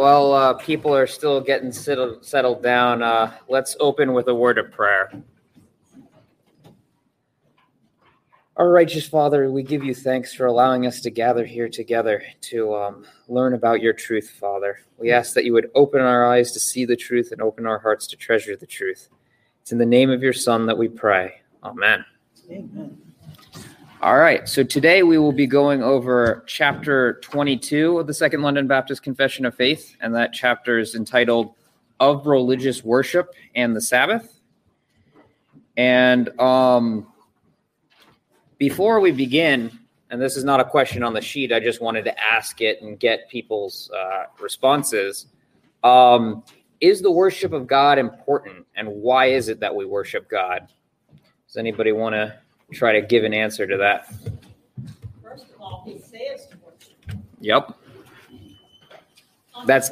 Well, uh, people are still getting settled, settled down. Uh, let's open with a word of prayer. Our righteous Father, we give you thanks for allowing us to gather here together to um, learn about your truth, Father. We ask that you would open our eyes to see the truth and open our hearts to treasure the truth. It's in the name of your Son that we pray. Amen. Amen. All right, so today we will be going over chapter 22 of the Second London Baptist Confession of Faith, and that chapter is entitled Of Religious Worship and the Sabbath. And um, before we begin, and this is not a question on the sheet, I just wanted to ask it and get people's uh, responses. Um, is the worship of God important, and why is it that we worship God? Does anybody want to try to give an answer to that. First of all, he says to worship. Yep. That's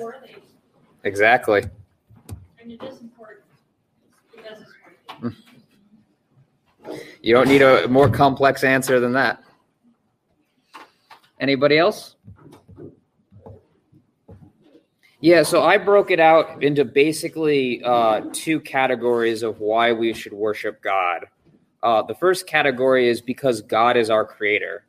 exactly. And it is important because it's You don't need a more complex answer than that. Anybody else? Yeah, so I broke it out into basically uh, two categories of why we should worship God. Uh, the first category is because God is our creator.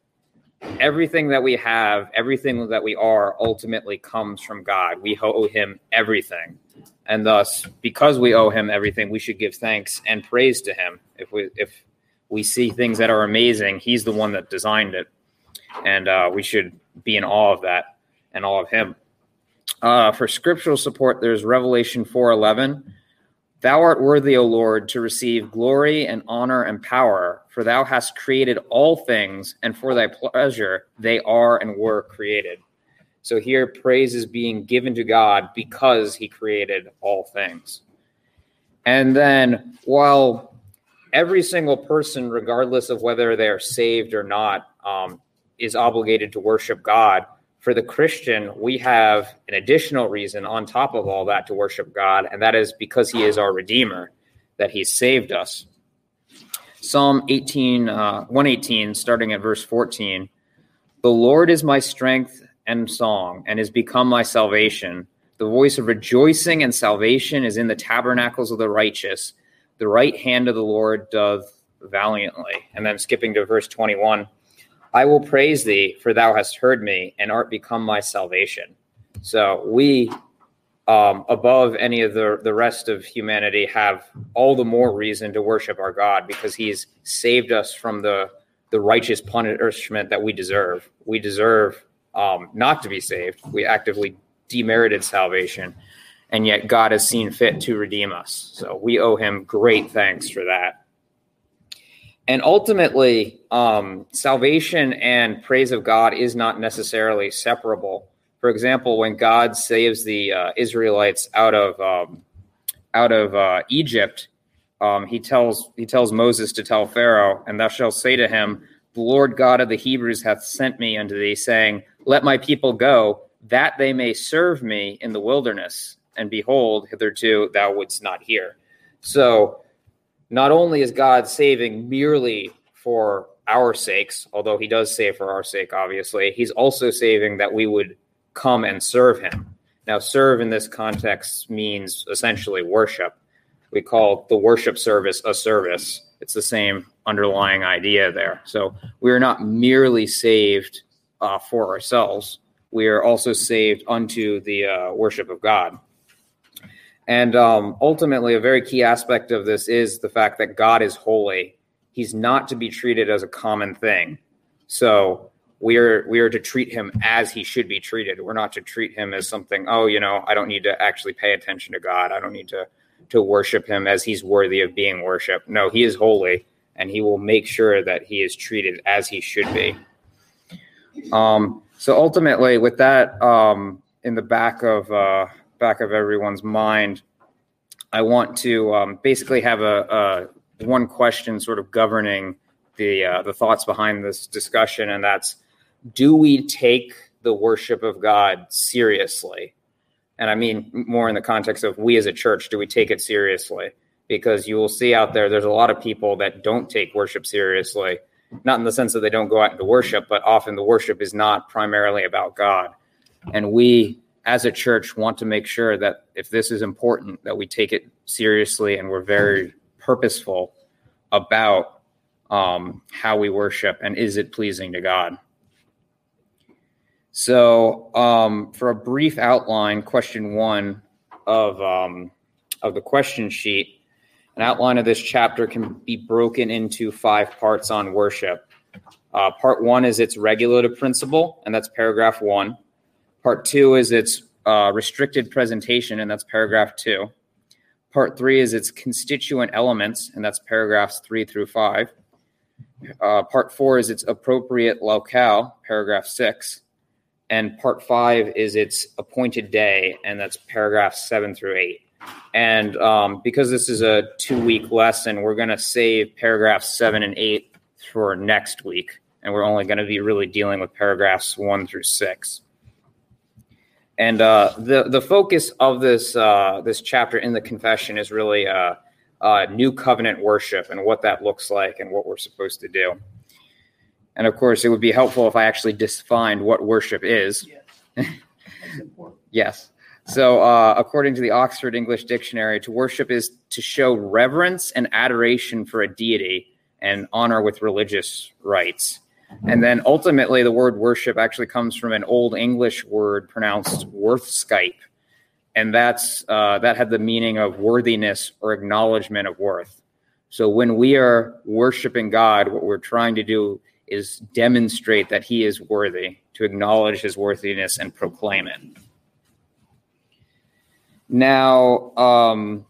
Everything that we have, everything that we are, ultimately comes from God. We owe Him everything, and thus, because we owe Him everything, we should give thanks and praise to Him. If we if we see things that are amazing, He's the one that designed it, and uh, we should be in awe of that and awe of Him. Uh, for scriptural support, there's Revelation four eleven Thou art worthy, O Lord, to receive glory and honor and power, for thou hast created all things, and for thy pleasure they are and were created. So here, praise is being given to God because he created all things. And then, while every single person, regardless of whether they are saved or not, um, is obligated to worship God, for the Christian, we have an additional reason on top of all that to worship God, and that is because He is our Redeemer, that He saved us. Psalm 18, uh, 118, starting at verse 14 The Lord is my strength and song, and has become my salvation. The voice of rejoicing and salvation is in the tabernacles of the righteous. The right hand of the Lord doth valiantly. And then skipping to verse 21 I will praise thee, for thou hast heard me, and art become my salvation. So we, um, above any of the, the rest of humanity, have all the more reason to worship our God because he's saved us from the, the righteous punishment that we deserve. We deserve um, not to be saved. We actively demerited salvation, and yet God has seen fit to redeem us. So we owe him great thanks for that and ultimately, um, salvation and praise of God is not necessarily separable. For example, when God saves the uh, Israelites out of um, out of uh, Egypt, um, he tells he tells Moses to tell Pharaoh, "And thou shalt say to him, The Lord God of the Hebrews hath sent me unto thee, saying, Let my people go, that they may serve me in the wilderness. And behold, hitherto thou wouldst not hear." So not only is God saving merely for our sakes, although he does save for our sake, obviously, he's also saving that we would come and serve him. Now, serve in this context means essentially worship. We call the worship service a service. It's the same underlying idea there. So we are not merely saved uh, for ourselves, we are also saved unto the uh, worship of God. And um, ultimately, a very key aspect of this is the fact that God is holy. He's not to be treated as a common thing. So we are we are to treat him as he should be treated. We're not to treat him as something. Oh, you know, I don't need to actually pay attention to God. I don't need to to worship him as he's worthy of being worshipped. No, he is holy, and he will make sure that he is treated as he should be. Um, so ultimately, with that um, in the back of uh, back of everyone's mind, I want to um, basically have a, a, one question sort of governing the uh, the thoughts behind this discussion, and that's: Do we take the worship of God seriously? And I mean more in the context of we as a church, do we take it seriously? Because you will see out there, there's a lot of people that don't take worship seriously. Not in the sense that they don't go out into worship, but often the worship is not primarily about God. And we as a church, want to make sure that if this is important, that we take it seriously and we're very purposeful about um, how we worship and is it pleasing to God. So, um, for a brief outline, question one of um, of the question sheet, an outline of this chapter can be broken into five parts on worship. Uh, part one is its regulative principle, and that's paragraph one. Part two is its uh, restricted presentation, and that's paragraph two. Part three is its constituent elements, and that's paragraphs three through five. Uh, part four is its appropriate locale, paragraph six. And part five is its appointed day, and that's paragraphs seven through eight. And um, because this is a two week lesson, we're going to save paragraphs seven and eight for next week. And we're only going to be really dealing with paragraphs one through six. And uh, the the focus of this uh, this chapter in the confession is really uh, uh, new covenant worship and what that looks like and what we're supposed to do. And of course, it would be helpful if I actually defined what worship is. Yes. yes. So, uh, according to the Oxford English Dictionary, to worship is to show reverence and adoration for a deity and honor with religious rites. And then ultimately, the word worship actually comes from an Old English word pronounced worthskype. And that's, uh, that had the meaning of worthiness or acknowledgement of worth. So when we are worshiping God, what we're trying to do is demonstrate that he is worthy, to acknowledge his worthiness and proclaim it. Now, um,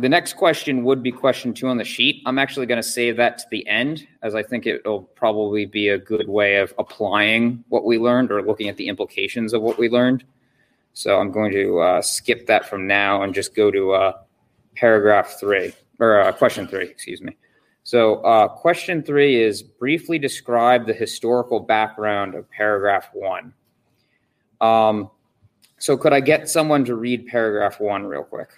the next question would be question two on the sheet. I'm actually going to save that to the end, as I think it'll probably be a good way of applying what we learned or looking at the implications of what we learned. So I'm going to uh, skip that from now and just go to uh, paragraph three, or uh, question three, excuse me. So, uh, question three is briefly describe the historical background of paragraph one. Um, so, could I get someone to read paragraph one real quick?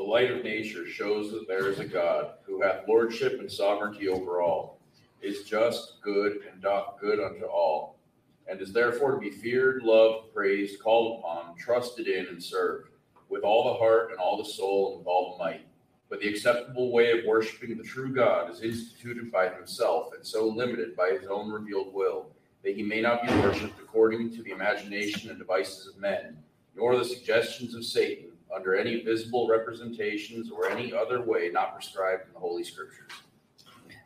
The light of nature shows that there is a God who hath lordship and sovereignty over all, is just, good, and doth good unto all, and is therefore to be feared, loved, praised, called upon, trusted in, and served, with all the heart and all the soul and with all the might. But the acceptable way of worshiping the true God is instituted by himself and so limited by his own revealed will, that he may not be worshipped according to the imagination and devices of men, nor the suggestions of Satan under any visible representations or any other way not prescribed in the Holy Scriptures.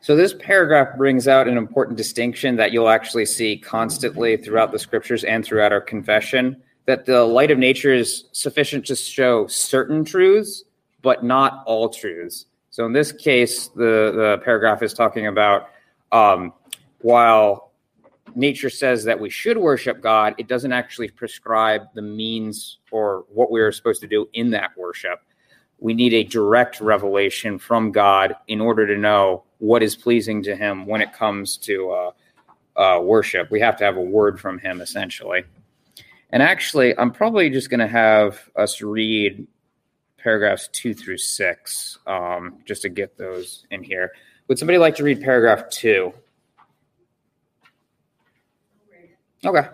So, this paragraph brings out an important distinction that you'll actually see constantly throughout the scriptures and throughout our confession that the light of nature is sufficient to show certain truths, but not all truths. So, in this case, the, the paragraph is talking about um, while nature says that we should worship God, it doesn't actually prescribe the means or what we are supposed to do in that worship. We need a direct revelation from God in order to know what is pleasing to Him when it comes to uh, uh, worship. We have to have a word from Him, essentially. And actually, I'm probably just going to have us read paragraphs two through six um, just to get those in here. Would somebody like to read paragraph two? Okay.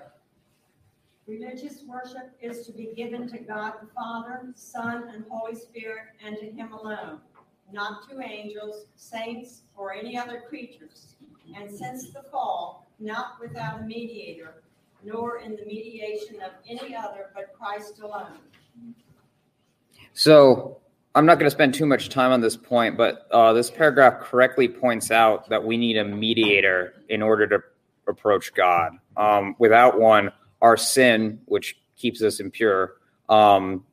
Religious worship is to be given to God the Father, Son, and Holy Spirit, and to Him alone, not to angels, saints, or any other creatures. And since the fall, not without a mediator, nor in the mediation of any other but Christ alone. So I'm not going to spend too much time on this point, but uh, this paragraph correctly points out that we need a mediator in order to approach God. Um, without one, our sin, which keeps us impure, um,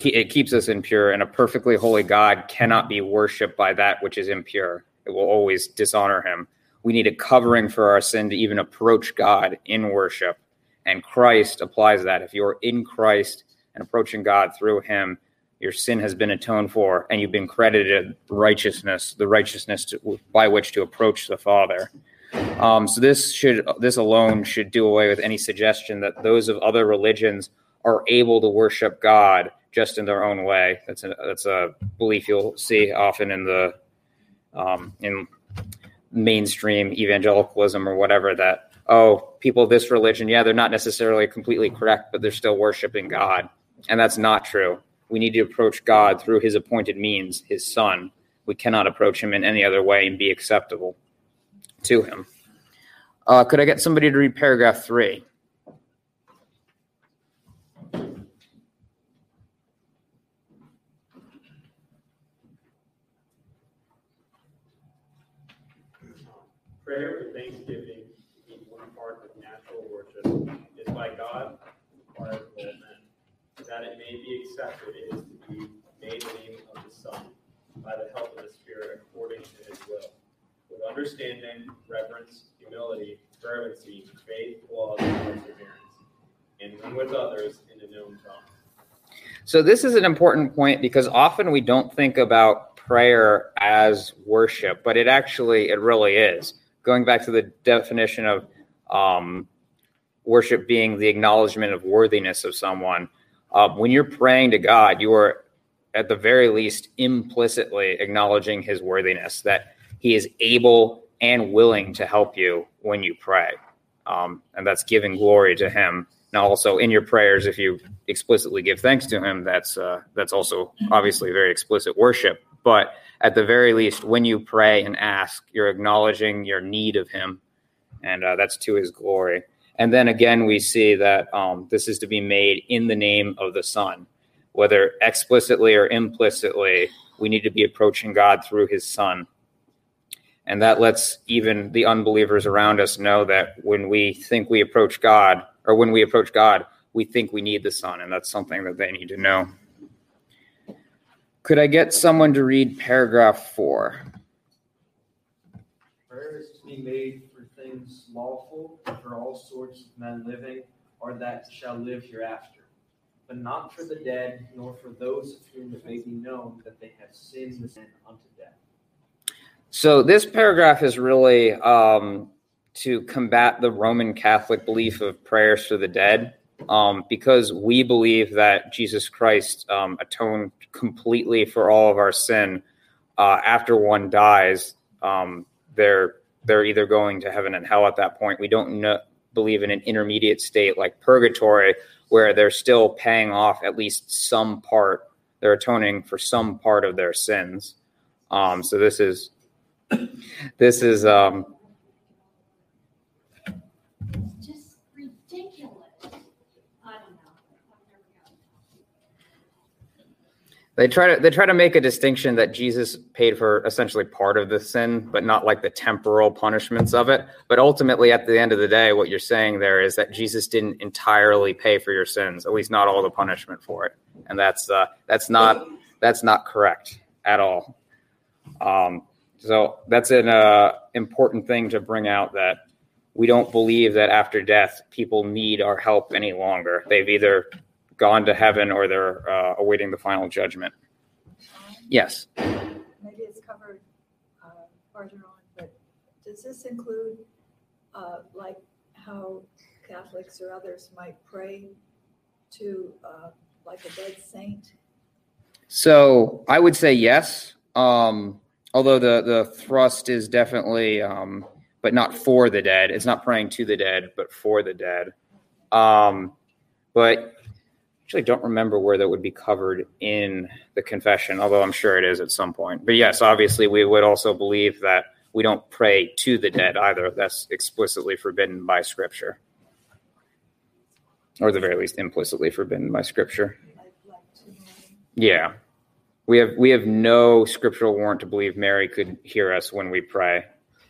it keeps us impure, and a perfectly holy God cannot be worshipped by that which is impure. It will always dishonor him. We need a covering for our sin to even approach God in worship. And Christ applies that. If you're in Christ and approaching God through him, your sin has been atoned for, and you've been credited righteousness, the righteousness to, by which to approach the Father. Um, so this should this alone should do away with any suggestion that those of other religions are able to worship God just in their own way. That's a that's a belief you'll see often in the um, in mainstream evangelicalism or whatever that oh people of this religion yeah they're not necessarily completely correct but they're still worshiping god. And that's not true. We need to approach god through his appointed means his son. We cannot approach him in any other way and be acceptable to him. Uh, could i get somebody to read paragraph three? Prayer with thanksgiving, being one part of natural worship, is by God required of all men. That it may be accepted, it is to be made in the name of the Son, by the help of the Spirit, according to his will, with understanding, reverence, humility, fervency, faith, love, and perseverance, and with others in a known tongue. So this is an important point because often we don't think about prayer as worship, but it actually it really is. Going back to the definition of um, worship being the acknowledgement of worthiness of someone, uh, when you're praying to God, you are at the very least implicitly acknowledging His worthiness that He is able and willing to help you when you pray, um, and that's giving glory to Him. Now, also in your prayers, if you explicitly give thanks to Him, that's uh, that's also obviously very explicit worship. But at the very least, when you pray and ask, you're acknowledging your need of Him, and uh, that's to His glory. And then again, we see that um, this is to be made in the name of the Son, whether explicitly or implicitly. We need to be approaching God through His Son, and that lets even the unbelievers around us know that when we think we approach God, or when we approach God, we think we need the Son, and that's something that they need to know. Could I get someone to read paragraph four? Prayer is to be made for things lawful, for all sorts of men living, or that shall live hereafter, but not for the dead, nor for those of whom it may be known that they have sinned unto death. So this paragraph is really um, to combat the Roman Catholic belief of prayers for the dead, um, because we believe that Jesus Christ um, atoned completely for all of our sin. Uh, after one dies, um, they're they're either going to heaven and hell at that point. We don't know, believe in an intermediate state like purgatory, where they're still paying off at least some part. They're atoning for some part of their sins. Um, so this is this is um, just ridiculous. I don't know. I've never gotten They try to they try to make a distinction that Jesus paid for essentially part of the sin, but not like the temporal punishments of it. But ultimately, at the end of the day, what you're saying there is that Jesus didn't entirely pay for your sins, at least not all the punishment for it, and that's uh, that's not that's not correct at all. Um, so that's an uh, important thing to bring out that we don't believe that after death people need our help any longer. They've either gone to heaven or they're uh, awaiting the final judgment. Yes. maybe it's covered uh, farther on, but does this include, uh, like, how Catholics or others might pray to, uh, like a dead saint? So I would say yes. Um, although the the thrust is definitely, um, but not for the dead. It's not praying to the dead, but for the dead. Um, but actually, don't remember where that would be covered in the confession. Although I'm sure it is at some point. But yes, obviously, we would also believe that we don't pray to the dead either. That's explicitly forbidden by Scripture, or the very least, implicitly forbidden by Scripture. Yeah. We have we have no scriptural warrant to believe Mary could hear us when we pray,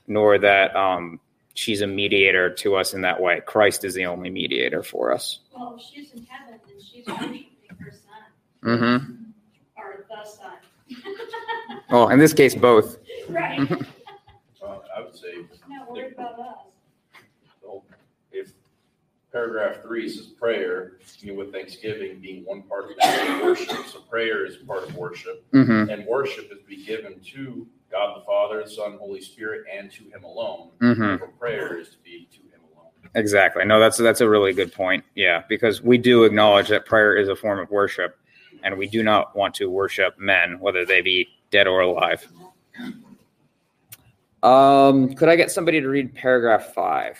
nor that um, she's a mediator to us in that way. Christ is the only mediator for us. Well, she's in heaven, then she's worshiping her son, Mm-hmm. or the son. Well, in this case, both. Right. Well, I would say, Not worried about us. Paragraph three says prayer, you know, with thanksgiving being one part of that worship, so prayer is part of worship. Mm-hmm. And worship is to be given to God the Father, the Son, Holy Spirit, and to Him alone. Mhm. For prayer is to be to Him alone. Exactly. No, that's that's a really good point. Yeah, because we do acknowledge that prayer is a form of worship, and we do not want to worship men, whether they be dead or alive. Um, could I get somebody to read paragraph five?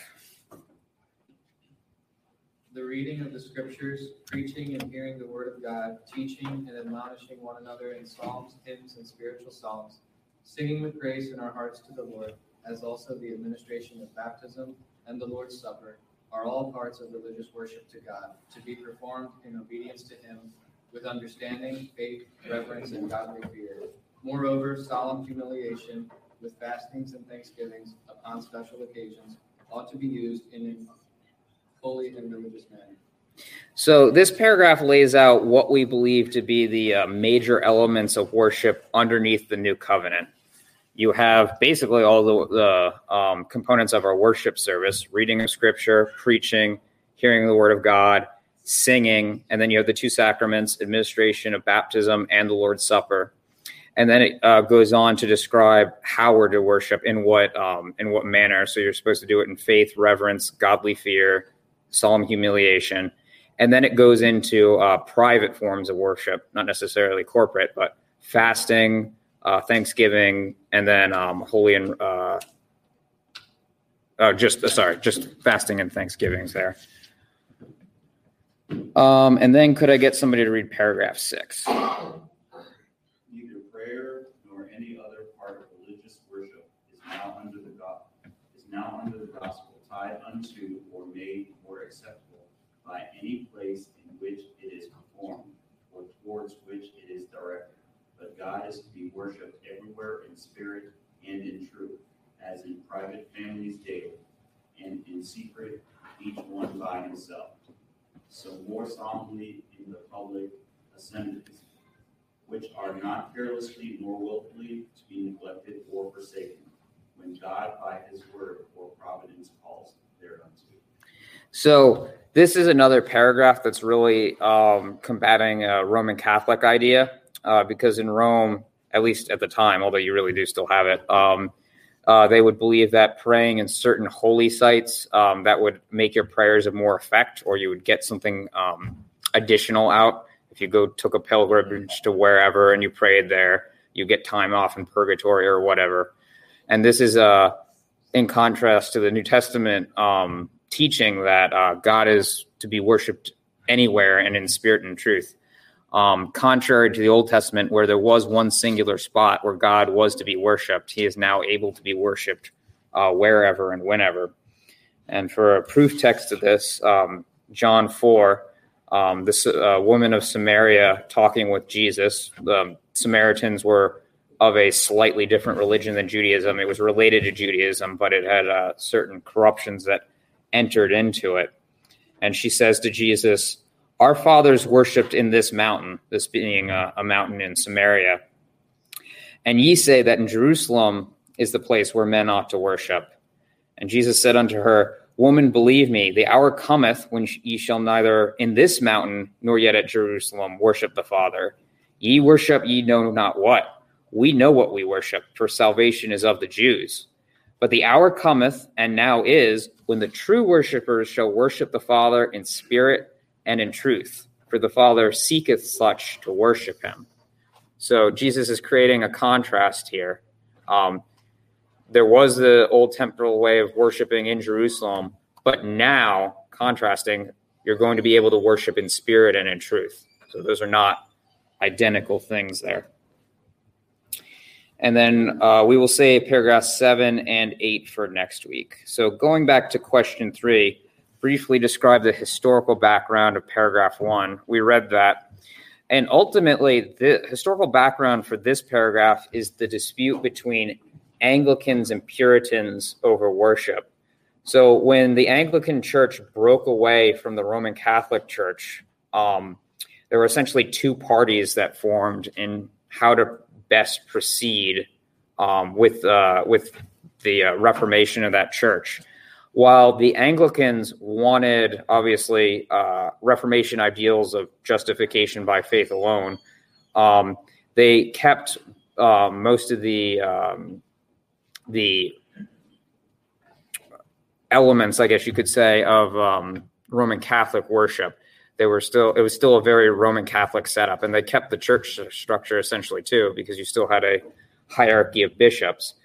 The reading of the scriptures, preaching and hearing the word of God, teaching and admonishing one another in psalms, hymns, and spiritual songs, singing with grace in our hearts to the Lord, as also the administration of baptism and the Lord's Supper, are all parts of religious worship to God, to be performed in obedience to Him with understanding, faith, reverence, and godly fear. Moreover, solemn humiliation with fastings and thanksgivings upon special occasions ought to be used in holy and religious manner. So this paragraph lays out what we believe to be the uh, major elements of worship underneath the new covenant. You have basically all the, the um, components of our worship service: reading of scripture, preaching, hearing the word of God, singing, and then you have the two sacraments, administration of baptism and the Lord's Supper. And then it uh, goes on to describe how we're to worship in what um, in what manner. So you're supposed to do it in faith, reverence, godly fear, solemn humiliation, and then it goes into uh, private forms of worship, not necessarily corporate, but fasting, uh, Thanksgiving, and then um, holy and uh, uh, just sorry, just fasting and Thanksgivings there. Um, and then could I get somebody to read paragraph six? Neither prayer nor any other part of religious worship is now under the God, is now under the gospel tied unto or made acceptable by any place in which it is performed or towards which it is directed. But God is to be worshipped everywhere in spirit and in truth, as in private families daily, and in secret, each one by himself. So more solemnly in the public assemblies, which are not carelessly nor willfully to be neglected or forsaken, when God by his word or providence calls thereunto. So this is another paragraph that's really um, combating a Roman Catholic idea, uh, because in Rome, at least at the time, although you really do still have it, um, uh, they would believe that praying in certain holy sites um, that would make your prayers of more effect, or you would get something um, additional out. If you go took a pilgrimage to wherever and you prayed there, you get time off in purgatory or whatever. And this is uh, in contrast to the New Testament um, teaching that uh, God is to be worshipped anywhere and in spirit and truth. Um, contrary to the Old Testament, where there was one singular spot where God was to be worshipped, he is now able to be worshipped uh, wherever and whenever. And for a proof text of this, um, John 4, um, this uh, woman of Samaria talking with Jesus, the Samaritans were of a slightly different religion than Judaism. It was related to Judaism, but it had uh, certain corruptions that entered into it. And she says to Jesus, Our fathers worshipped in this mountain, this being a, a mountain in Samaria. And ye say that in Jerusalem is the place where men ought to worship. And Jesus said unto her, Woman, believe me, the hour cometh when ye shall neither in this mountain nor yet at Jerusalem worship the Father. Ye worship ye know not what. We know what we worship, for salvation is of the Jews. But the hour cometh, and now is, when the true worshippers shall worship the Father in spirit and in truth, for the Father seeketh such to worship him. So Jesus is creating a contrast here. Um, there was the old temporal way of worshiping in Jerusalem, but now, contrasting, you're going to be able to worship in spirit and in truth. So those are not identical things there. And then uh, we will say paragraphs seven and eight for next week. So going back to question three, briefly describe the historical background of paragraph one. We read that. And ultimately, the historical background for this paragraph is the dispute between Anglicans and Puritans over worship. So when the Anglican Church broke away from the Roman Catholic Church, um, there were essentially two parties that formed in how to best proceed um, with uh, with the uh, Reformation of that church. While the Anglicans wanted, obviously, uh, Reformation ideals of justification by faith alone, um, they kept um, most of the um, the elements, I guess you could say, of um, Roman Catholic worship. They were still it was still a very Roman Catholic setup, and they kept the church structure essentially too, because you still had a hierarchy of bishops.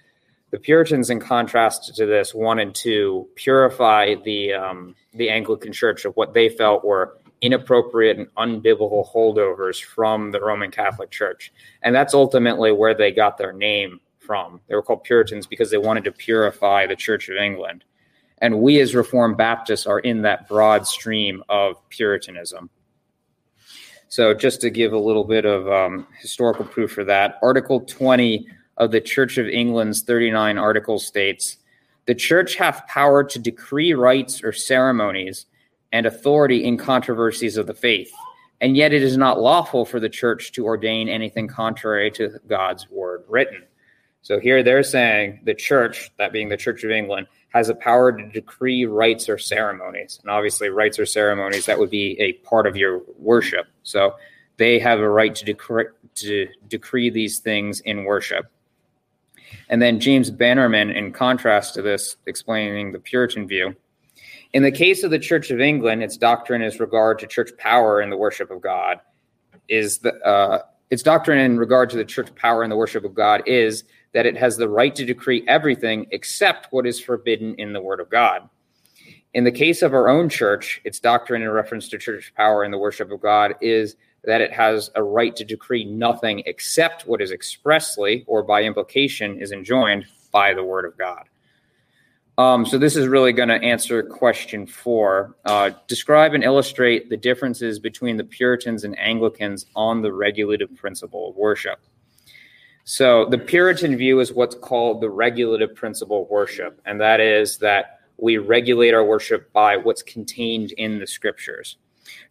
The Puritans, in contrast to this, wanted to purify the um, the Anglican Church of what they felt were inappropriate and unbiblical holdovers from the Roman Catholic Church, and that's ultimately where they got their name from. They were called Puritans because they wanted to purify the Church of England, and we as Reformed Baptists are in that broad stream of Puritanism. So, just to give a little bit of um, historical proof for that, Article 20 of the Church of England's 39 articles states The church hath power to decree rites or ceremonies and authority in controversies of the faith, and yet it is not lawful for the church to ordain anything contrary to God's word written. So, here they're saying the church, that being the Church of England, has the power to decree rites or ceremonies. And obviously, rites or ceremonies, that would be a part of your worship. So they have a right to decree, to decree these things in worship. And then James Bannerman, in contrast to this, explaining the Puritan view. In the case of the Church of England, its doctrine is regard to church power in the worship of God is the uh, its doctrine in regard to the church power in the worship of God is that it has the right to decree everything except what is forbidden in the Word of God. In the case of our own church, its doctrine in reference to church power in the worship of God is that it has a right to decree nothing except what is expressly or by implication is enjoined by the Word of God. Um, so this is really going to answer question four. Uh, describe and illustrate the differences between the Puritans and Anglicans on the regulative principle of worship. So the Puritan view is what's called the regulative principle of worship, and that is that we regulate our worship by what's contained in the scriptures.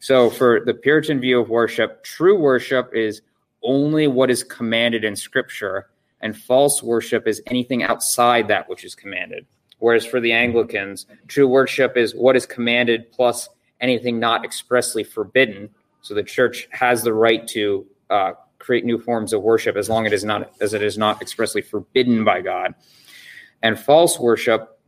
So for the Puritan view of worship, true worship is only what is commanded in scripture, and false worship is anything outside that which is commanded. Whereas for the Anglicans, true worship is what is commanded plus anything not expressly forbidden. So the church has the right to uh, create new forms of worship as long as it is not as it is not expressly forbidden by God. And false worship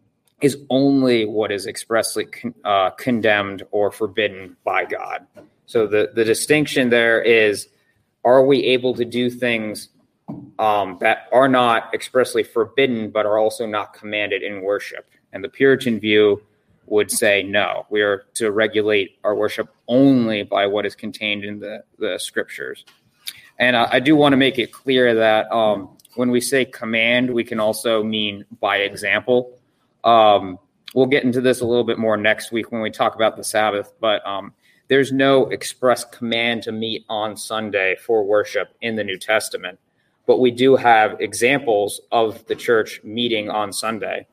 is only what is expressly con- uh, condemned or forbidden by God. So the the distinction there is: Are we able to do things um, that are not expressly forbidden, but are also not commanded in worship? And the Puritan view would say no. We are to regulate our worship only by what is contained in the, the scriptures. And I, I do want to make it clear that um, when we say command, we can also mean by example. Um, we'll get into this a little bit more next week when we talk about the Sabbath, but um, there's no express command to meet on Sunday for worship in the New Testament. But we do have examples of the church meeting on Sunday.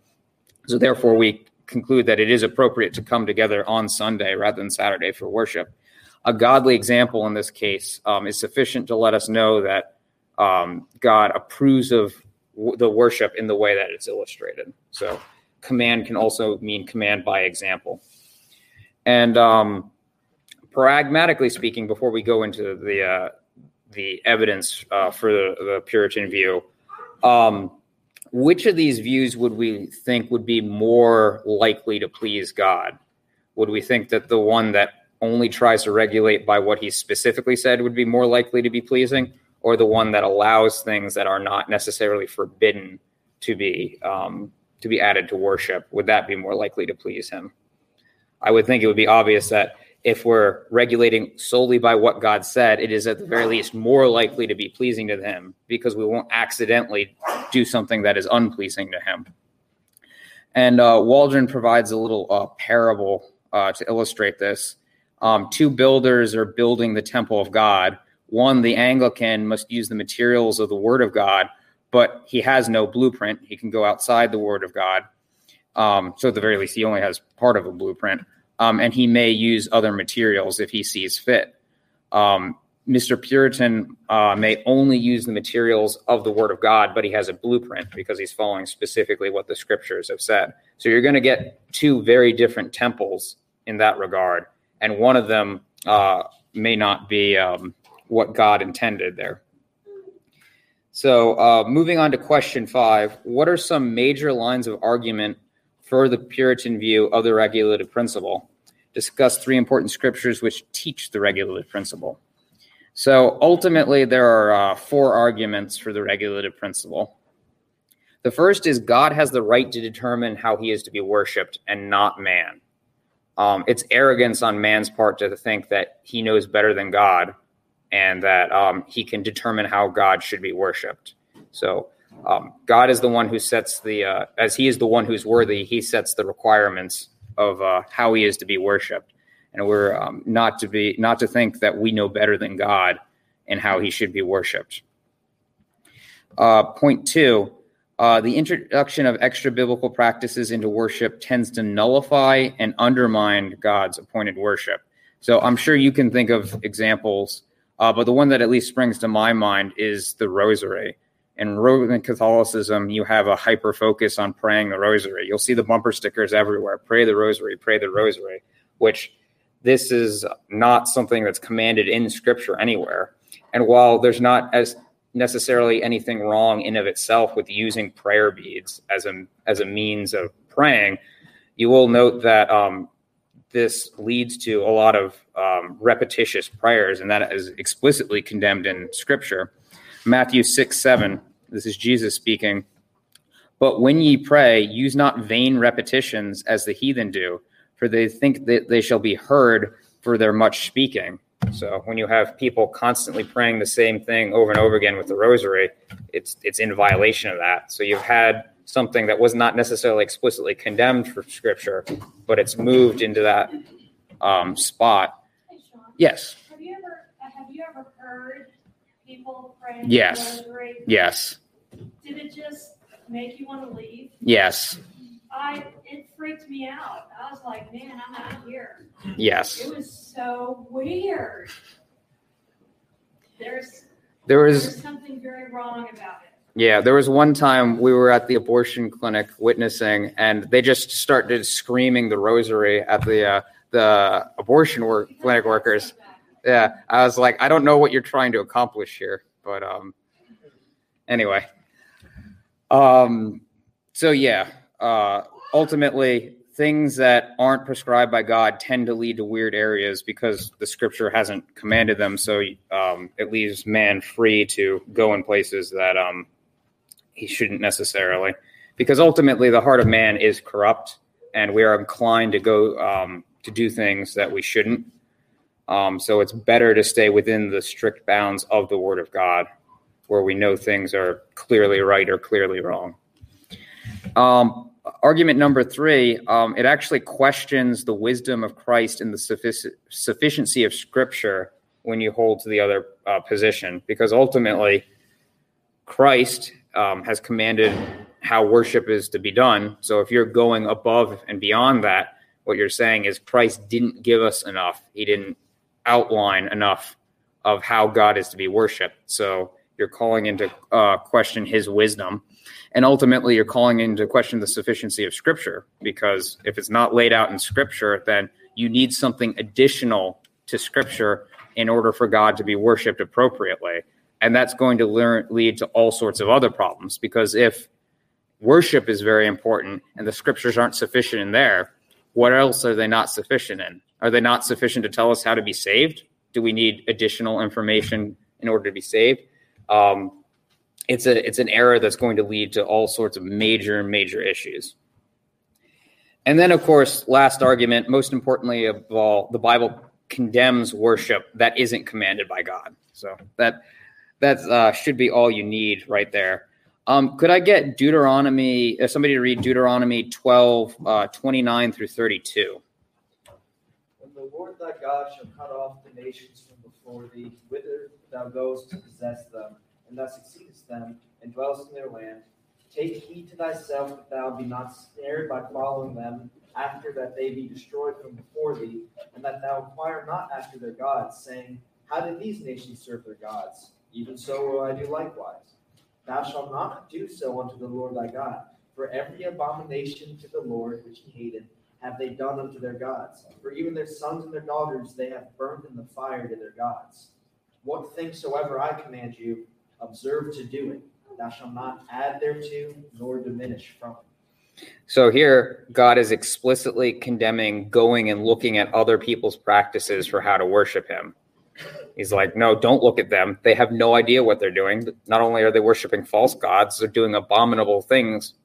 So therefore, we conclude that it is appropriate to come together on Sunday rather than Saturday for worship a godly example in this case um, is sufficient to let us know that um, God approves of w- the worship in the way that it's illustrated. So, command can also mean command by example. And um, pragmatically speaking, before we go into the uh, the evidence uh, for the, the, Puritan view, um, which of these views would we think would be more likely to please God? Would we think that the one that only tries to regulate by what he specifically said would be more likely to be pleasing, or the one that allows things that are not necessarily forbidden to be um, to be added to worship? Would that be more likely to please him? I would think it would be obvious that if we're regulating solely by what God said, it is at the very least more likely to be pleasing to him because we won't accidentally do something that is unpleasing to him. And uh, Waldron provides a little uh, parable uh, to illustrate this um, two builders are building the temple of God. One, the Anglican, must use the materials of the Word of God, but he has no blueprint. He can go outside the Word of God. Um, so, at the very least, he only has part of a blueprint. Um, and he may use other materials if he sees fit. Um, Mr. Puritan uh, may only use the materials of the Word of God, but he has a blueprint because he's following specifically what the scriptures have said. So, you're going to get two very different temples in that regard and one of them uh, may not be um, what God intended there. So, uh, moving on to question five What are some major lines of argument for the Puritan view of the regulative principle? Discuss three important scriptures which teach the regulative principle. So, ultimately, there are uh, four arguments for the regulative principle. The first is God has the right to determine how he is to be worshiped and not man. Um, it's arrogance on man's part to think that he knows better than God and that um, he can determine how God should be worshiped. So um, God is the one who sets the, uh, as he is the one who's worthy, he sets the requirements of uh, how he is to be worshipped. And we're um, not to be, not to think that we know better than God and how he should be worshipped. Uh, point two, uh, the introduction of extra biblical practices into worship tends to nullify and undermine God's appointed worship. So I'm sure you can think of examples, uh, but the one that at least springs to my mind is the rosary. In Roman Catholicism, you have a hyper focus on praying the rosary. You'll see the bumper stickers everywhere pray the rosary, pray the rosary, which this is not something that's commanded in scripture anywhere. And while there's not as necessarily anything wrong in of itself with using prayer beads as a as a means of praying, you will note that um, this leads to a lot of um, repetitious prayers, and that is explicitly condemned in Scripture. Matthew six seven. This is Jesus speaking. But when ye pray, use not vain repetitions as the heathen do, for they think that they shall be heard for their much speaking. So when you have people constantly praying the same thing over and over again with the rosary, it's it's in violation of that. So you've had something that was not necessarily explicitly condemned for scripture, but it's moved into that um, spot. Hey, Sean, Yes. have you ever, have you ever heard people praying Yes. the rosary? Yes. Did it just make you want to leave? Yes. I, it freaked me out. I was like, man, I'm out here. Yes. It was so weird. There's, There was there's something very wrong about it. Yeah, there was one time we were at the abortion clinic witnessing, and they just started screaming the rosary at the uh, the abortion work clinic workers. Yeah, I was like, I don't know what you're trying to accomplish here, but um, anyway, um, so yeah, uh, ultimately, things that aren't prescribed by God tend to lead to weird areas because the Scripture hasn't commanded them. So um, it leaves man free to go in places that um, he shouldn't necessarily, because ultimately the heart of man is corrupt, and we are inclined to go um, to do things that we shouldn't. Um, so it's better to stay within the strict bounds of the Word of God, where we know things are clearly right or clearly wrong. Um, argument number three, um, it actually questions the wisdom of Christ and the suffic- sufficiency of Scripture when you hold to the other uh, position, because ultimately, Christ um, has commanded how worship is to be done. So if you're going above and beyond that, what you're saying is Christ didn't give us enough. He didn't outline enough of how God is to be worshiped. So you're calling into uh, question his wisdom. And ultimately, you're calling into question the sufficiency of Scripture, because if it's not laid out in Scripture, then you need something additional to Scripture in order for God to be worshiped appropriately. And that's going to learn, lead to all sorts of other problems, because if worship is very important and the Scriptures aren't sufficient in there, what else are they not sufficient in? Are they not sufficient to tell us how to be saved? Do we need additional information in order to be saved? Um, it's a it's an error that's going to lead to all sorts of major major issues. And then, of course, last argument, most importantly of all, the Bible condemns worship that isn't commanded by God. So that that uh, should be all you need right there. Um, could I get Deuteronomy, uh, somebody to read Deuteronomy 12, uh, 29 through 32? When the Lord thy God shall cut off the nations from before thee, whither thou goest to possess them, and thou succeedest them, and dwellest in their land, take heed to thyself that thou be not snared by following them, after that they be destroyed from before thee, and that thou inquire not after their gods, saying, How did these nations serve their gods? Even so will I do likewise. Thou shalt not do so unto the Lord thy God, for every abomination to the Lord which he hated have they done unto their gods. For even their sons and their daughters they have burned in the fire to their gods. What things soever I command you, observe to do it. Thou shalt not add thereto, nor diminish from it. So here, God is explicitly condemning going and looking at other people's practices for how to worship Him. He's like, no, don't look at them. They have no idea what they're doing. Not only are they worshiping false gods, they're doing abominable things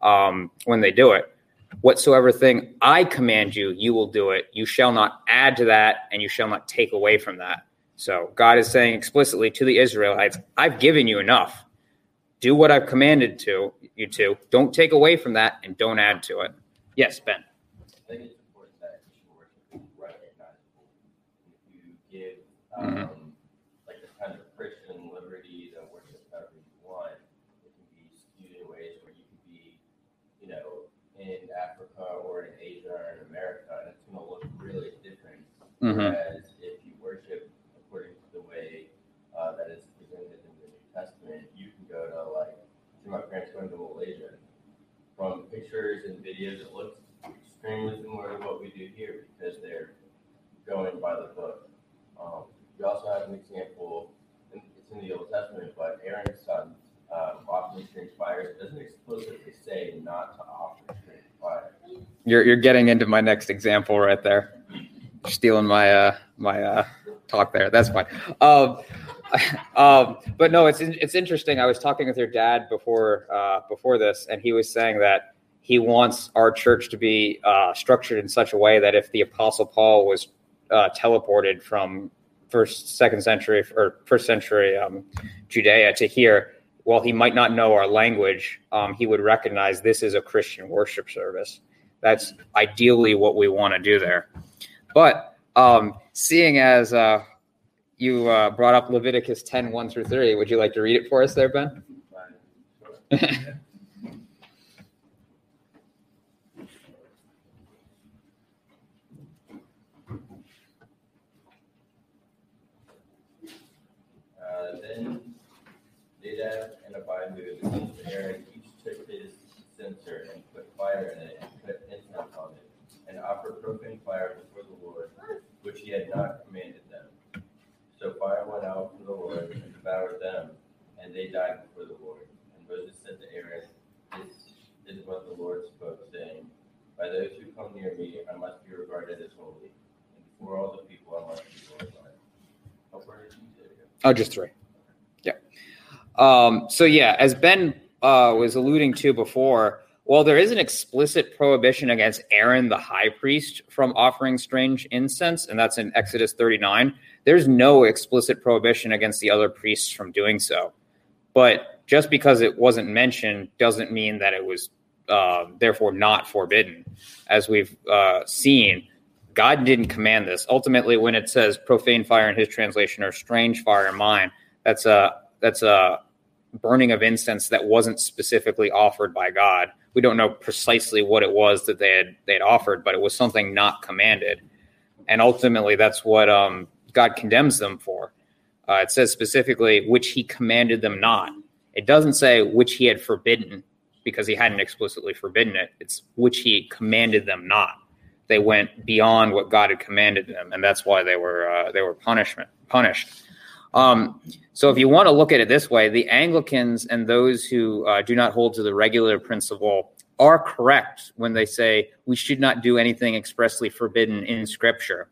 um, when they do it. Whatsoever thing I command you, you will do it. You shall not add to that, and you shall not take away from that. So God is saying explicitly to the Israelites, I've given you enough. Do what I've commanded to you to. Don't take away from that and don't add to it. Yes, Ben. I think it's important that Christian worship is recognizable. If you give, um, like the kind of Christian liberty to worship however you want, it can be skewed in ways where you could be, you know, in Africa or in Asia or in America, and it's gonna look really different. Mhm. Whereas if you worship according to the way, uh, that is presented in the New Testament, you can go to like, my parents going to Malaysia. From pictures and videos, it looks extremely similar to what we do here because they're going by the book. Um, we also have an example, and it's in the Old Testament, but Aaron's son um, offering strange fires it doesn't explicitly say not to offer strange fire. You're you're getting into my next example right there. Stealing my uh my uh talk there. That's fine. Um, um, but no, it's it's interesting. I was talking with your dad before uh, before this, and he was saying that he wants our church to be uh, structured in such a way that if the Apostle Paul was uh, teleported from first second century or first century um, Judea to here, while he might not know our language, um, he would recognize this is a Christian worship service. That's ideally what we want to do there. But um, seeing as uh, you uh, brought up Leviticus 10 1 through 3, would you like to read it for us there, Ben? Uh, Nadab and Abihu, the sons of Aaron, each took his censer and put fire in it and put incense on it, and offered profane fire before the Lord, which he had not commanded. So fire went out from the Lord and devoured them, and they died before the Lord. And Moses said to Aaron, This is what the Lord spoke, saying, By those who come near me, I must be regarded as holy, and before all the people I must be glorified. How far did you say? Oh, just three. Yeah. Um, so yeah, as Ben uh, was alluding to before, while there is an explicit prohibition against Aaron, the high priest, from offering strange incense, and that's in Exodus 39, there's no explicit prohibition against the other priests from doing so. But just because it wasn't mentioned doesn't mean that it was uh, therefore not forbidden. As we've uh, seen, God didn't command this. Ultimately, when it says profane fire in his translation or strange fire in mine, that's a that's a burning of incense that wasn't specifically offered by God. We don't know precisely what it was that they had they had offered, but it was something not commanded. And ultimately, that's what um, God condemns them for. Uh, it says specifically which He commanded them not. It doesn't say which He had forbidden because He hadn't explicitly forbidden it. It's which He commanded them not they went beyond what God had commanded them, and that's why they were uh, they were punishment punished. Um, so, if you want to look at it this way, the Anglicans and those who uh, do not hold to the regulative principle are correct when they say we should not do anything expressly forbidden in Scripture.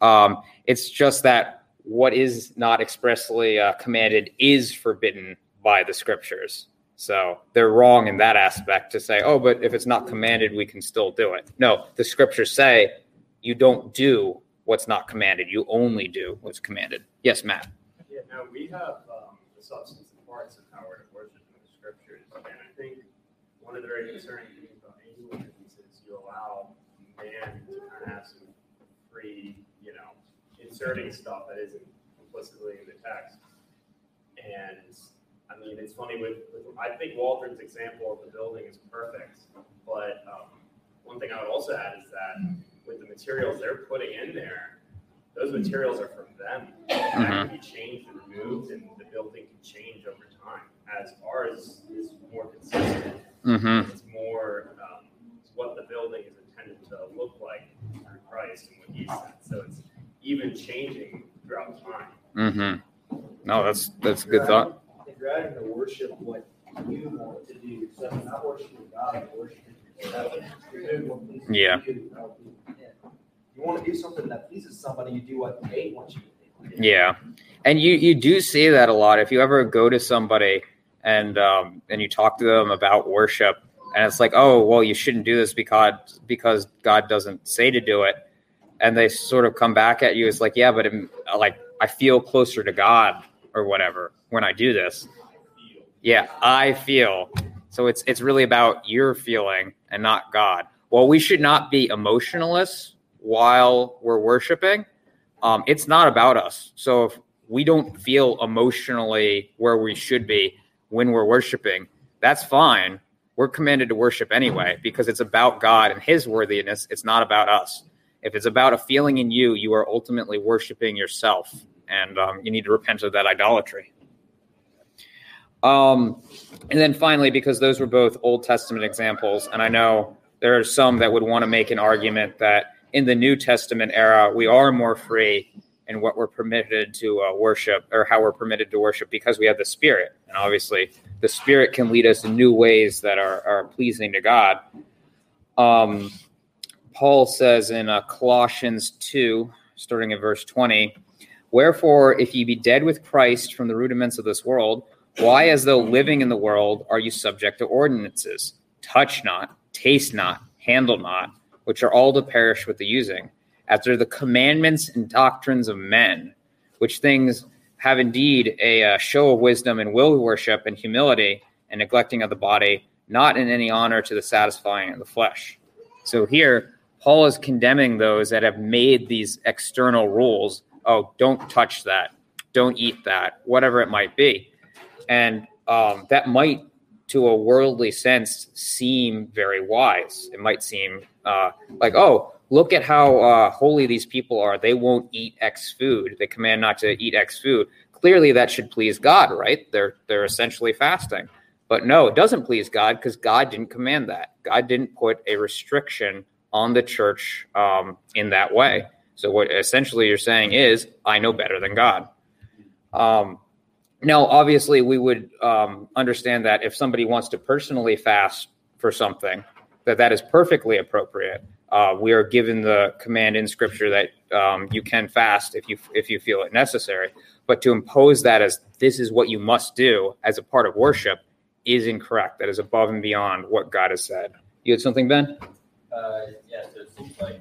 Um, it's just that what is not expressly uh, commanded is forbidden by the Scriptures. So they're wrong in that aspect to say, oh, but if it's not commanded, we can still do it. No, the scriptures say you don't do what's not commanded. You only do what's commanded. Yes, Matt. Yeah, no, we have um, the substance and parts of how we're to worship in the scriptures. And I think one of the very concerning things about Anglicans is you allow man to kind of have some free, inserting stuff that isn't implicitly in the text. And I mean, it's funny with, with I think Waldron's example of the building is perfect. But um, one thing I would also add is that with the materials they're putting in there, those materials are from them. That can be changed and removed, and the building can change over time. As ours is more consistent, Mm-hmm. it's more um, it's what the building is intended to look like through Christ and what He said. So it's even changing throughout time. Mm-hmm. No, that's that's a good thought. If you're adding to worship what you want to do, so not worshiping God, but worshiping yourself. You're doing what pleases Yeah. you, not what pleases Him. You want to do something that pleases somebody, you do what they want you to do. Yeah, and you you do see that a lot. If you ever go to somebody and um, and you talk to them about worship, and it's like, oh, well, you shouldn't do this because because God doesn't say to do it, and they sort of come back at you. It's like, yeah, but it, like I feel closer to God or whatever when I do this. Yeah, I feel. So it's it's really about your feeling and not God. Well, we should not be emotionalists while we're worshiping. Um, it's not about us. So if we don't feel emotionally where we should be when we're worshiping, that's fine. We're commanded to worship anyway because it's about God and His worthiness. It's not about us. If it's about a feeling in you, you are ultimately worshiping yourself, and um, you need to repent of that idolatry. Um, and then finally, because those were both Old Testament examples, and I know there are some that would want to make an argument that in the New Testament era, we are more free in what we're permitted to uh, worship or how we're permitted to worship because we have the Spirit. And obviously, the Spirit can lead us in new ways that are, are pleasing to God. Um, Paul says in uh, Colossians 2, starting at verse 20, Wherefore, if ye be dead with Christ from the rudiments of this world, why, as though living in the world, are you subject to ordinances? Touch not, taste not, handle not, which are all to perish with the using, after the commandments and doctrines of men, which things have indeed a uh, show of wisdom and will worship and humility and neglecting of the body, not in any honor to the satisfying of the flesh. So here, Paul is condemning those that have made these external rules. Oh, don't touch that. Don't eat that, whatever it might be. And um, that might, to a worldly sense, seem very wise. It might seem uh, like, oh, look at how uh, holy these people are. They won't eat X food. They command not to eat X food. Clearly, that should please God, right? They're they're essentially fasting. But no, it doesn't please God because God didn't command that. God didn't put a restriction on the church um, in that way. So what essentially you're saying is, I know better than God. Um, now, obviously, we would um, understand that if somebody wants to personally fast for something, that that is perfectly appropriate. Uh, we are given the command in Scripture that um, you can fast if you if you feel it necessary. But to impose that as this is what you must do as a part of worship is incorrect. That is above and beyond what God has said. You had something, Ben? Uh, yeah, so it seems like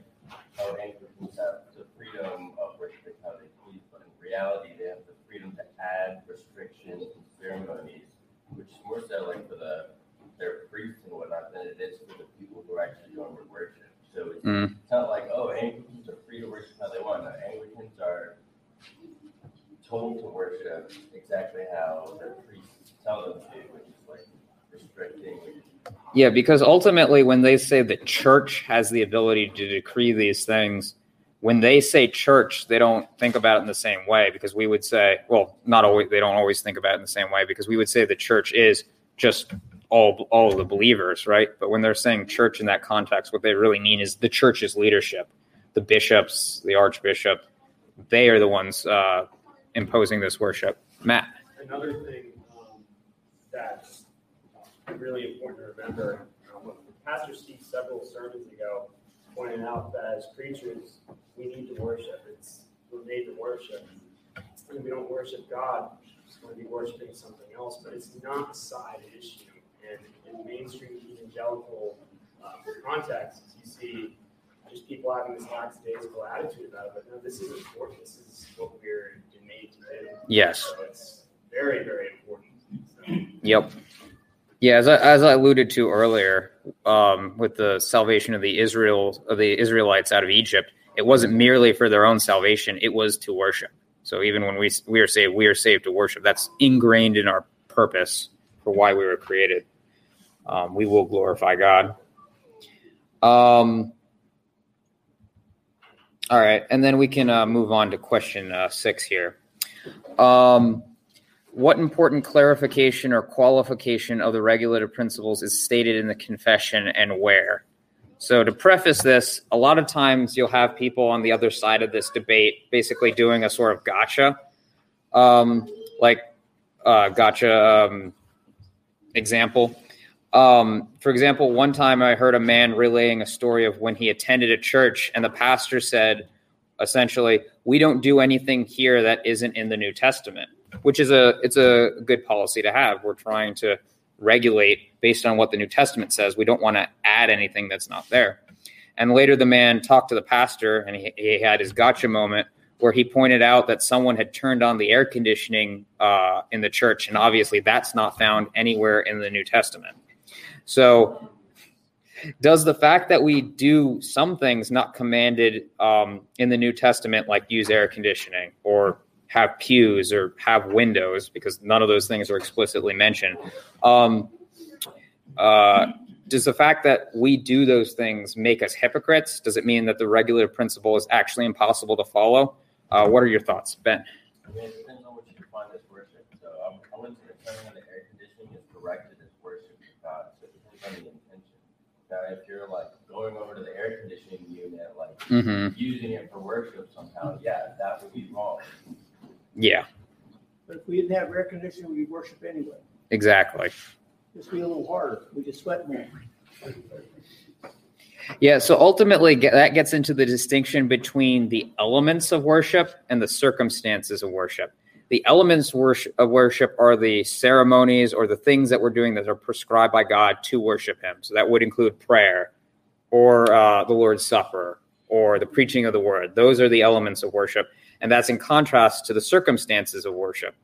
our Anglicans have the freedom of worshiping how they please, but in reality, they have the freedom to add restrictions and ceremonies, which is more so like for the their priests and whatnot than it is for the people who are actually doing the worship. So it's, Mm. not like, oh, Anglicans are free to worship how they want. No, Anglicans are told to worship exactly how their priests tell them to, which is like restricting. Yeah, because ultimately, when they say the church has the ability to decree these things, when they say church, they don't think about it in the same way because we would say, well, not always, they don't always think about it in the same way because we would say the church is just all all the believers, right? But when they're saying church in that context, what they really mean is the church's leadership, the bishops, the archbishop, they are the ones uh, imposing this worship. Matt. Another thing um, that's really important to remember, um, Pastor Steve several sermons ago pointed out that as preachers, we need to worship. It's we're made to worship. When we don't worship God, we're going to be worshiping something else. But it's not a side issue. And in mainstream evangelical uh, context, you see just people having this lackadaisical attitude about it. But no, this is important. This is what we're made to do. Yes. So it's very, very important. So, Yep. Yeah, as I, as I alluded to earlier, um, with the salvation of the Israel of the Israelites out of Egypt, it wasn't merely for their own salvation; it was to worship. So even when we we are saved, we are saved to worship. That's ingrained in our purpose for why we were created. Um, we will glorify God. Um, all right, and then we can uh, move on to question uh, six here. Um, what important clarification or qualification of the regulative principles is stated in the confession and where? So, to preface this, a lot of times you'll have people on the other side of this debate basically doing a sort of gotcha, um, like uh, gotcha um, example. Um, for example, one time I heard a man relaying a story of when he attended a church and the pastor said, essentially, we don't do anything here that isn't in the New Testament, which is a it's a good policy to have. We're trying to regulate based on what the New Testament says. We don't want to add anything that's not there. And later, the man talked to the pastor, and he, he had his gotcha moment where he pointed out that someone had turned on the air conditioning uh, in the church, and obviously that's not found anywhere in the New Testament. So, does the fact that we do some things not commanded um, in the New Testament, like use air conditioning or have pews or have windows, because none of those things are explicitly mentioned, um, uh, does the fact that we do those things make us hypocrites? Does it mean that the regulative principle is actually impossible to follow? Uh, what are your thoughts, Ben? I mean, it depends on what you define as worship. So um, I wouldn't say turning on the air conditioning is directed as worship to God. So it depends on the intention. Now, if you're like going over to the air conditioning unit, like Mm-hmm. using it for worship somehow, yeah, that would be wrong. Yeah, But if we didn't have air conditioning, we'd worship anyway. exactly. Just be a little harder. We could sweat more. Yeah, so ultimately that gets into the distinction between the elements of worship and the circumstances of worship. The elements worship, of worship are the ceremonies or the things that we're doing that are prescribed by God to worship Him. So that would include prayer or uh, the Lord's Supper or the preaching of the word. Those are the elements of worship. And that's in contrast to the circumstances of worship.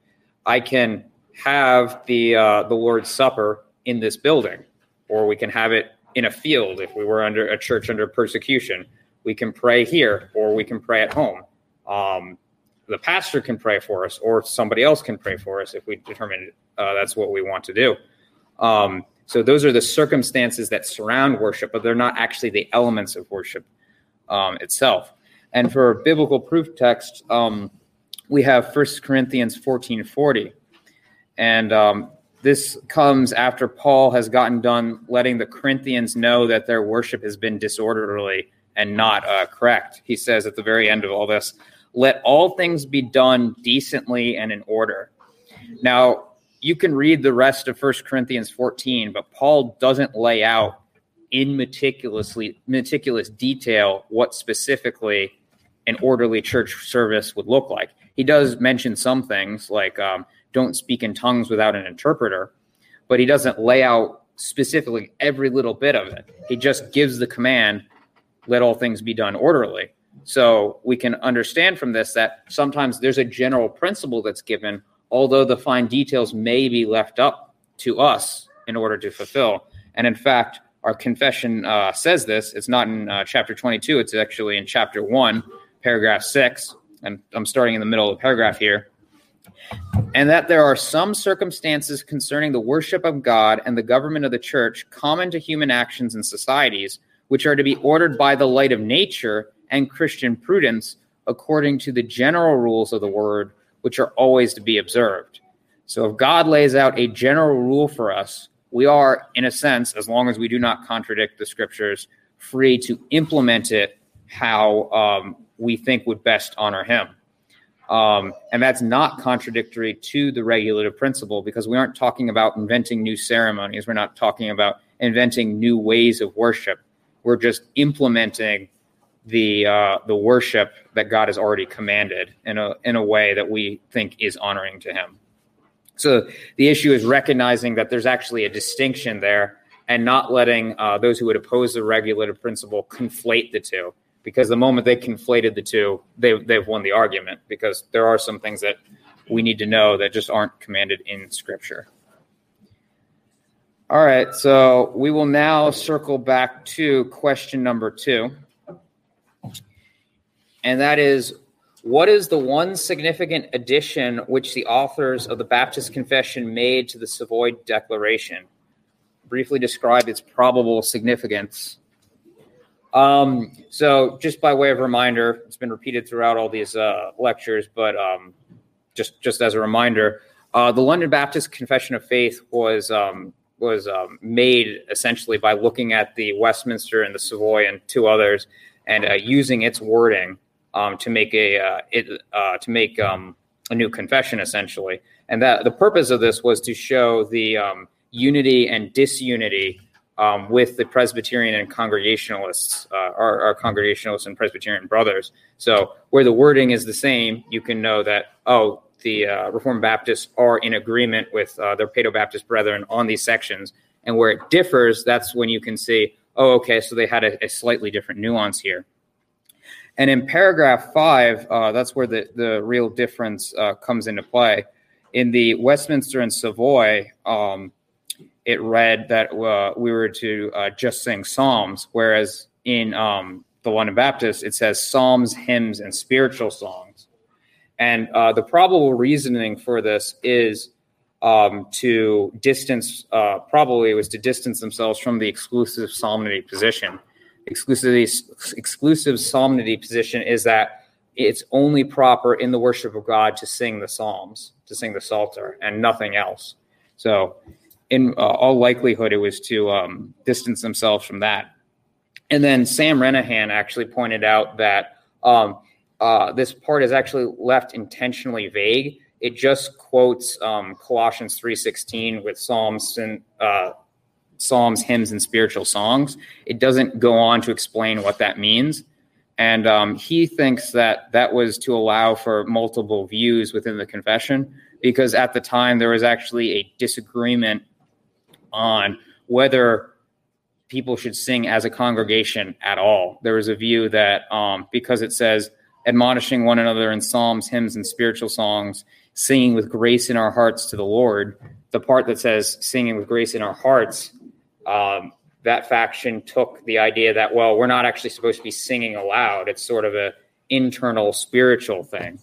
I can have the, uh, the Lord's Supper in this building, or we can have it in a field if we were under a church under persecution. We can pray here, or we can pray at home. Um, the pastor can pray for us, or somebody else can pray for us if we determine uh, that's what we want to do. Um, so those are the circumstances that surround worship, but they're not actually the elements of worship um, itself. And for biblical proof text, um, we have 1 Corinthians 14:40. And um, this comes after Paul has gotten done letting the Corinthians know that their worship has been disorderly and not uh, correct. He says at the very end of all this, let all things be done decently and in order. Now, you can read the rest of 1 Corinthians 14, but Paul doesn't lay out in meticulously meticulous detail what specifically an orderly church service would look like. He does mention some things like um, don't speak in tongues without an interpreter, but he doesn't lay out specifically every little bit of it. He just gives the command, let all things be done orderly. So we can understand from this that sometimes there's a general principle that's given, although the fine details may be left up to us in order to fulfill. And in fact, our confession uh, says this. It's not in uh, chapter 22, it's actually in chapter 1, paragraph 6. And I'm starting in the middle of the paragraph here. And that there are some circumstances concerning the worship of God and the government of the church common to human actions and societies, which are to be ordered by the light of nature and Christian prudence according to the general rules of the word, which are always to be observed. So if God lays out a general rule for us, we are, in a sense, as long as we do not contradict the scriptures, free to implement it how um, we think would best honor Him. Um, and that's not contradictory to the regulative principle because we aren't talking about inventing new ceremonies. We're not talking about inventing new ways of worship. We're just implementing the uh, the worship that God has already commanded in a in a way that we think is honoring to Him. So the issue is recognizing that there's actually a distinction there, and not letting uh, those who would oppose the regulative principle conflate the two. Because the moment they conflated the two, they they've won the argument. Because there are some things that we need to know that just aren't commanded in Scripture. All right, so we will now circle back to question number two and that is what is the one significant addition which the authors of the Baptist Confession made to the Savoy Declaration? Briefly describe its probable significance. Um, so, just by way of reminder, it's been repeated throughout all these uh, lectures, but um, just just as a reminder, uh, the London Baptist Confession of Faith was um, was um, made essentially by looking at the Westminster and the Savoy and two others, and uh, using its wording um, to make a uh, it uh, to make um, a new confession essentially. And that the purpose of this was to show the unity and disunity um, with the Presbyterian and Congregationalists, uh, our, our Congregationalists and Presbyterian brothers. So where the wording is the same, you can know that oh, the uh, Reformed Baptists are in agreement with uh, their Paedo Baptist brethren on these sections, and where it differs, that's when you can see oh, okay, so they had a, a slightly different nuance here. And in paragraph five, uh, that's where the, the real difference uh, comes into play. In the Westminster and Savoy, um, it read that uh, we were to uh, just sing psalms, whereas in um, the London Baptist, it says psalms, hymns, and spiritual songs. And uh, the probable reasoning for this is um, to distance, uh, probably it was to distance themselves from the exclusive psalmody position. Exclusively, exclusive psalmody position is that it's only proper in the worship of God to sing the psalms, to sing the psalter, and nothing else. So, in uh, all likelihood, it was to um, distance themselves from that. And then Sam Renihan actually pointed out that um, uh, this part is actually left intentionally vague it just quotes um, Colossians 3:16 with psalms and uh, psalms, hymns, and spiritual songs. It doesn't go on to explain what that means. And um, he thinks that that was to allow for multiple views within the confession, because at the time there was actually a disagreement on whether people should sing as a congregation at all. There was a view that um, because it says admonishing one another in psalms, hymns, and spiritual songs, singing with grace in our hearts to the Lord, the part that says singing with grace in our hearts, um, that faction took the idea that well, we're not actually supposed to be singing aloud. It's sort of a internal spiritual thing.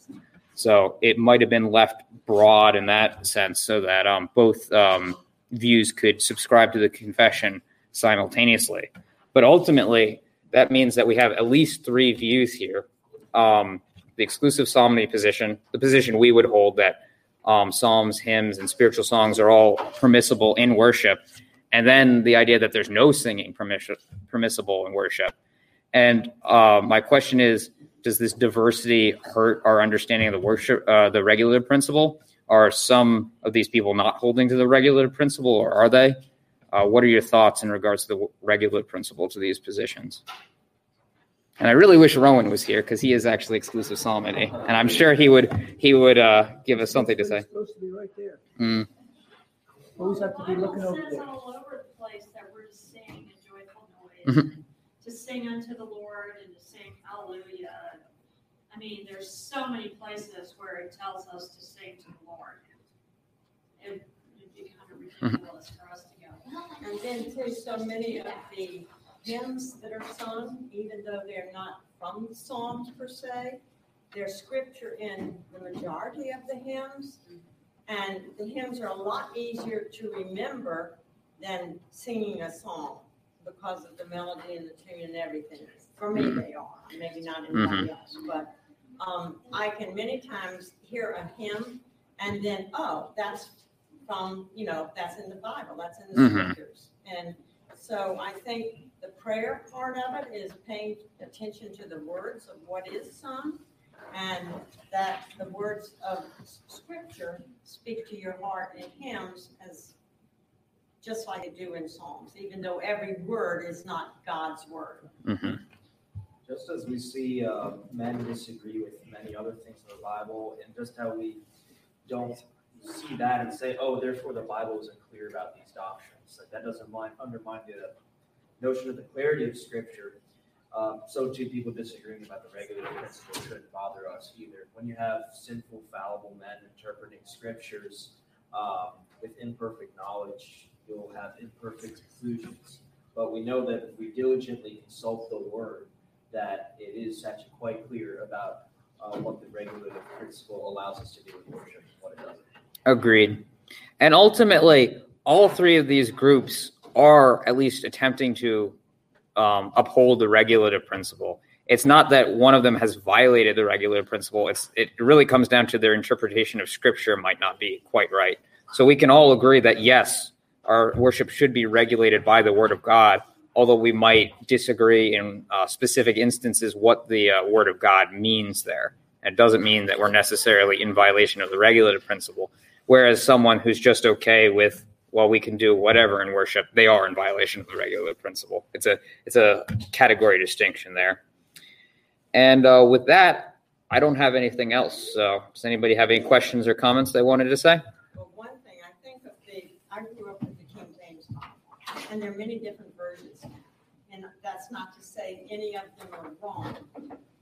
So it might have been left broad in that sense, so that um, both um, views could subscribe to the confession simultaneously. But ultimately, that means that we have at least three views here. Um, the exclusive psalmody position, the position we would hold that um, psalms, hymns, and spiritual songs are all permissible in worship, and then the idea that there's no singing permission, permissible in worship. And uh, my question is, does this diversity hurt our understanding of the worship, uh, the regulative principle? Are some of these people not holding to the regulative principle, or are they? Uh, what are your thoughts in regards to the regulative principle to these positions? And I really wish Rowan was here because he is actually exclusive psalmody, and I'm sure he would he would uh, give us something to say. Supposed to be right there. Mm. Always have to be looking over says there. all over the place that we're to sing in joyful Mm-hmm. noise, to sing unto the Lord and to sing hallelujah. I mean, there's so many places where it tells us to sing to the Lord. It would be kind of Mm-hmm. ridiculous for us to go. And then too, so many of the hymns that are sung, even though they're not from Psalms per se, there's scripture in the majority of the hymns. And the hymns are a lot easier to remember than singing a song because of the melody and the tune and everything. For me, they are, maybe not anybody else, but um, I can many times hear a hymn and then, oh, that's from, you know, that's in the Bible, that's in the Mhm. scriptures. And so I think the prayer part of it is paying attention to the words of what is sung and that the words of scripture speak to your heart in hymns as just like they do in Psalms, even though every word is not God's word. hmm Just as we see uh, men disagree with many other things in the Bible, and just how we don't see that and say, oh, therefore the Bible isn't clear about these doctrines. Like that doesn't mind, undermine the notion of the clarity of Scripture. Um, so too, people disagreeing about the regulative principle shouldn't bother us either. When you have sinful, fallible men interpreting Scriptures um, with imperfect knowledge, you'll have imperfect conclusions. But we know that if we diligently consult the Word, that it is actually quite clear about uh, what the regulative principle allows us to do in worship and what it doesn't. Agreed. And ultimately, all three of these groups are at least attempting to um, uphold the regulative principle. It's not that one of them has violated the regulative principle. It's it really comes down to their interpretation of scripture might not be quite right. So we can all agree that yes, our worship should be regulated by the word of God, although we might disagree in uh, specific instances what the uh, word of God means there. It doesn't mean that we're necessarily in violation of the regulative principle. Whereas someone who's just okay with well, we can do whatever in worship, they are in violation of the regulative principle. It's a it's a category distinction there. And uh, with that, I don't have anything else. So, does anybody have any questions or comments they wanted to say? Well, one thing, I think of the, I grew up with the King James Bible, and there are many different versions. And that's not to say any of them are wrong,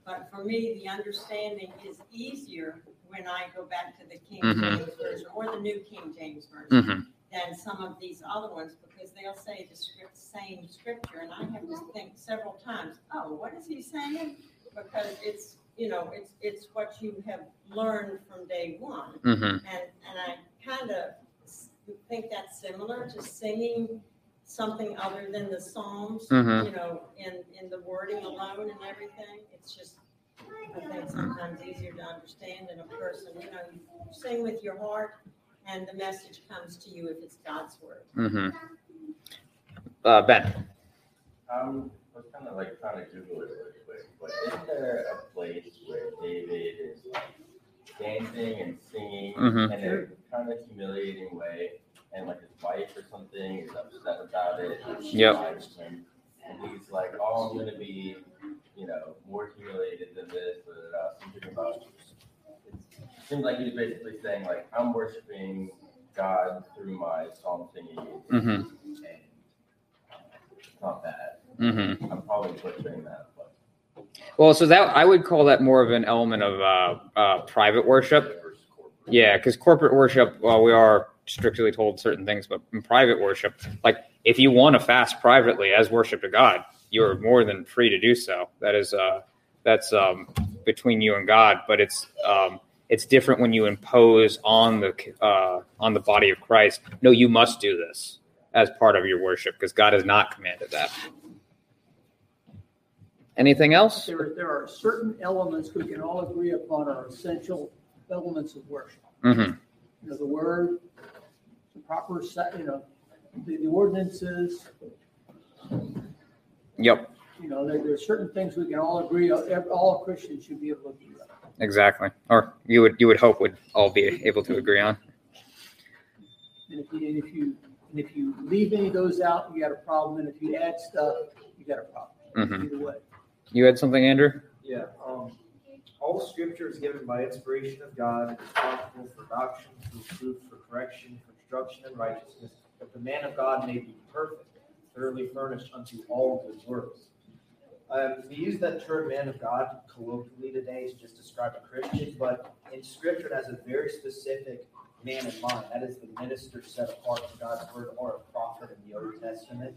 but for me, the understanding is easier when I go back to the King Mhm. James Version or the New King James Version hmm than some of these other ones, because they'll say the script, same scripture, and I have to think several times, oh, what is he saying? Because it's, you know, it's, it's what you have learned from day one. hmm And, and I kind of think that's similar to singing something other than the Psalms, Mhm. you know, in, in the wording alone and everything. It's just, I think sometimes easier to understand in a person, you know, you sing with your heart and the message comes to you if it's God's word. hmm Uh, ben. Um, I was kind of like trying to Google it really quick, but isn't there a place where David is like dancing and singing Mhm. in a kind of humiliating way, and like his wife or something is upset about it, and she Yep. lies to him, and he's like, "Oh, I'm gonna be, you know, more humiliated than this." Blah, blah. Something about it seems like he's basically saying like, "I'm worshiping God through my psalm singing." mm-hmm. and it's not bad. Mm-hmm. I'm probably butchering that, but Well, so that I would call that more of an element of uh, uh, private worship. Yeah, because corporate worship, well, we are strictly told certain things, but in private worship, like if you want to fast privately as worship to God, you're more than free to do so. That is, uh, that's um, between you and God. But it's um, it's different when you impose on the uh, on the body of Christ. No, you must do this as part of your worship because God has not commanded that. Anything else? There, there are certain elements we can all agree upon are essential elements of worship. hmm You know, the word, the proper set, you know, the, the ordinances, Yep, you know, there, there are certain things we can all agree, on. Ev- all Christians should be able to agree on. exactly. Or you would you would hope would all be able to agree on. And if you, and if you, and if you leave any of those out, you got a problem, and if you add stuff, you got a problem. hmm Either way. You had something, Andrew? Yeah, um, all scripture is given by inspiration of God, and is profitable for doctrine, for reproof, for correction, for instruction in righteousness, that the man of God may be perfect, thoroughly furnished unto all good works. Um, we use that term man of God colloquially today to just describe a Christian, but in scripture it has a very specific man in mind. That is the minister set apart for God's word or a prophet in the Old Testament.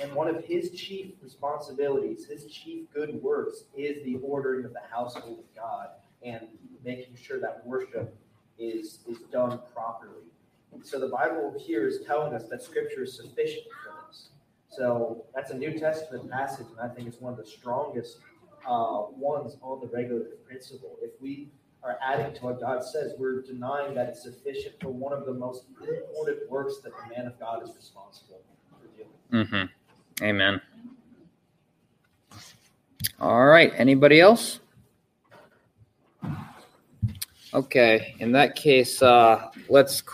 And one of his chief responsibilities, his chief good works, is the ordering of the household of God and making sure that worship is, is done properly. So the Bible here is telling us that Scripture is sufficient for this. So that's a New Testament passage, and I think it's one of the strongest uh, ones on the regulative principle. If we are adding to what God says, we're denying that it's sufficient for one of the most important works that the man of God is responsible for doing. Mm-hmm. Amen. All right. Anybody else? Okay. In that case, uh, let's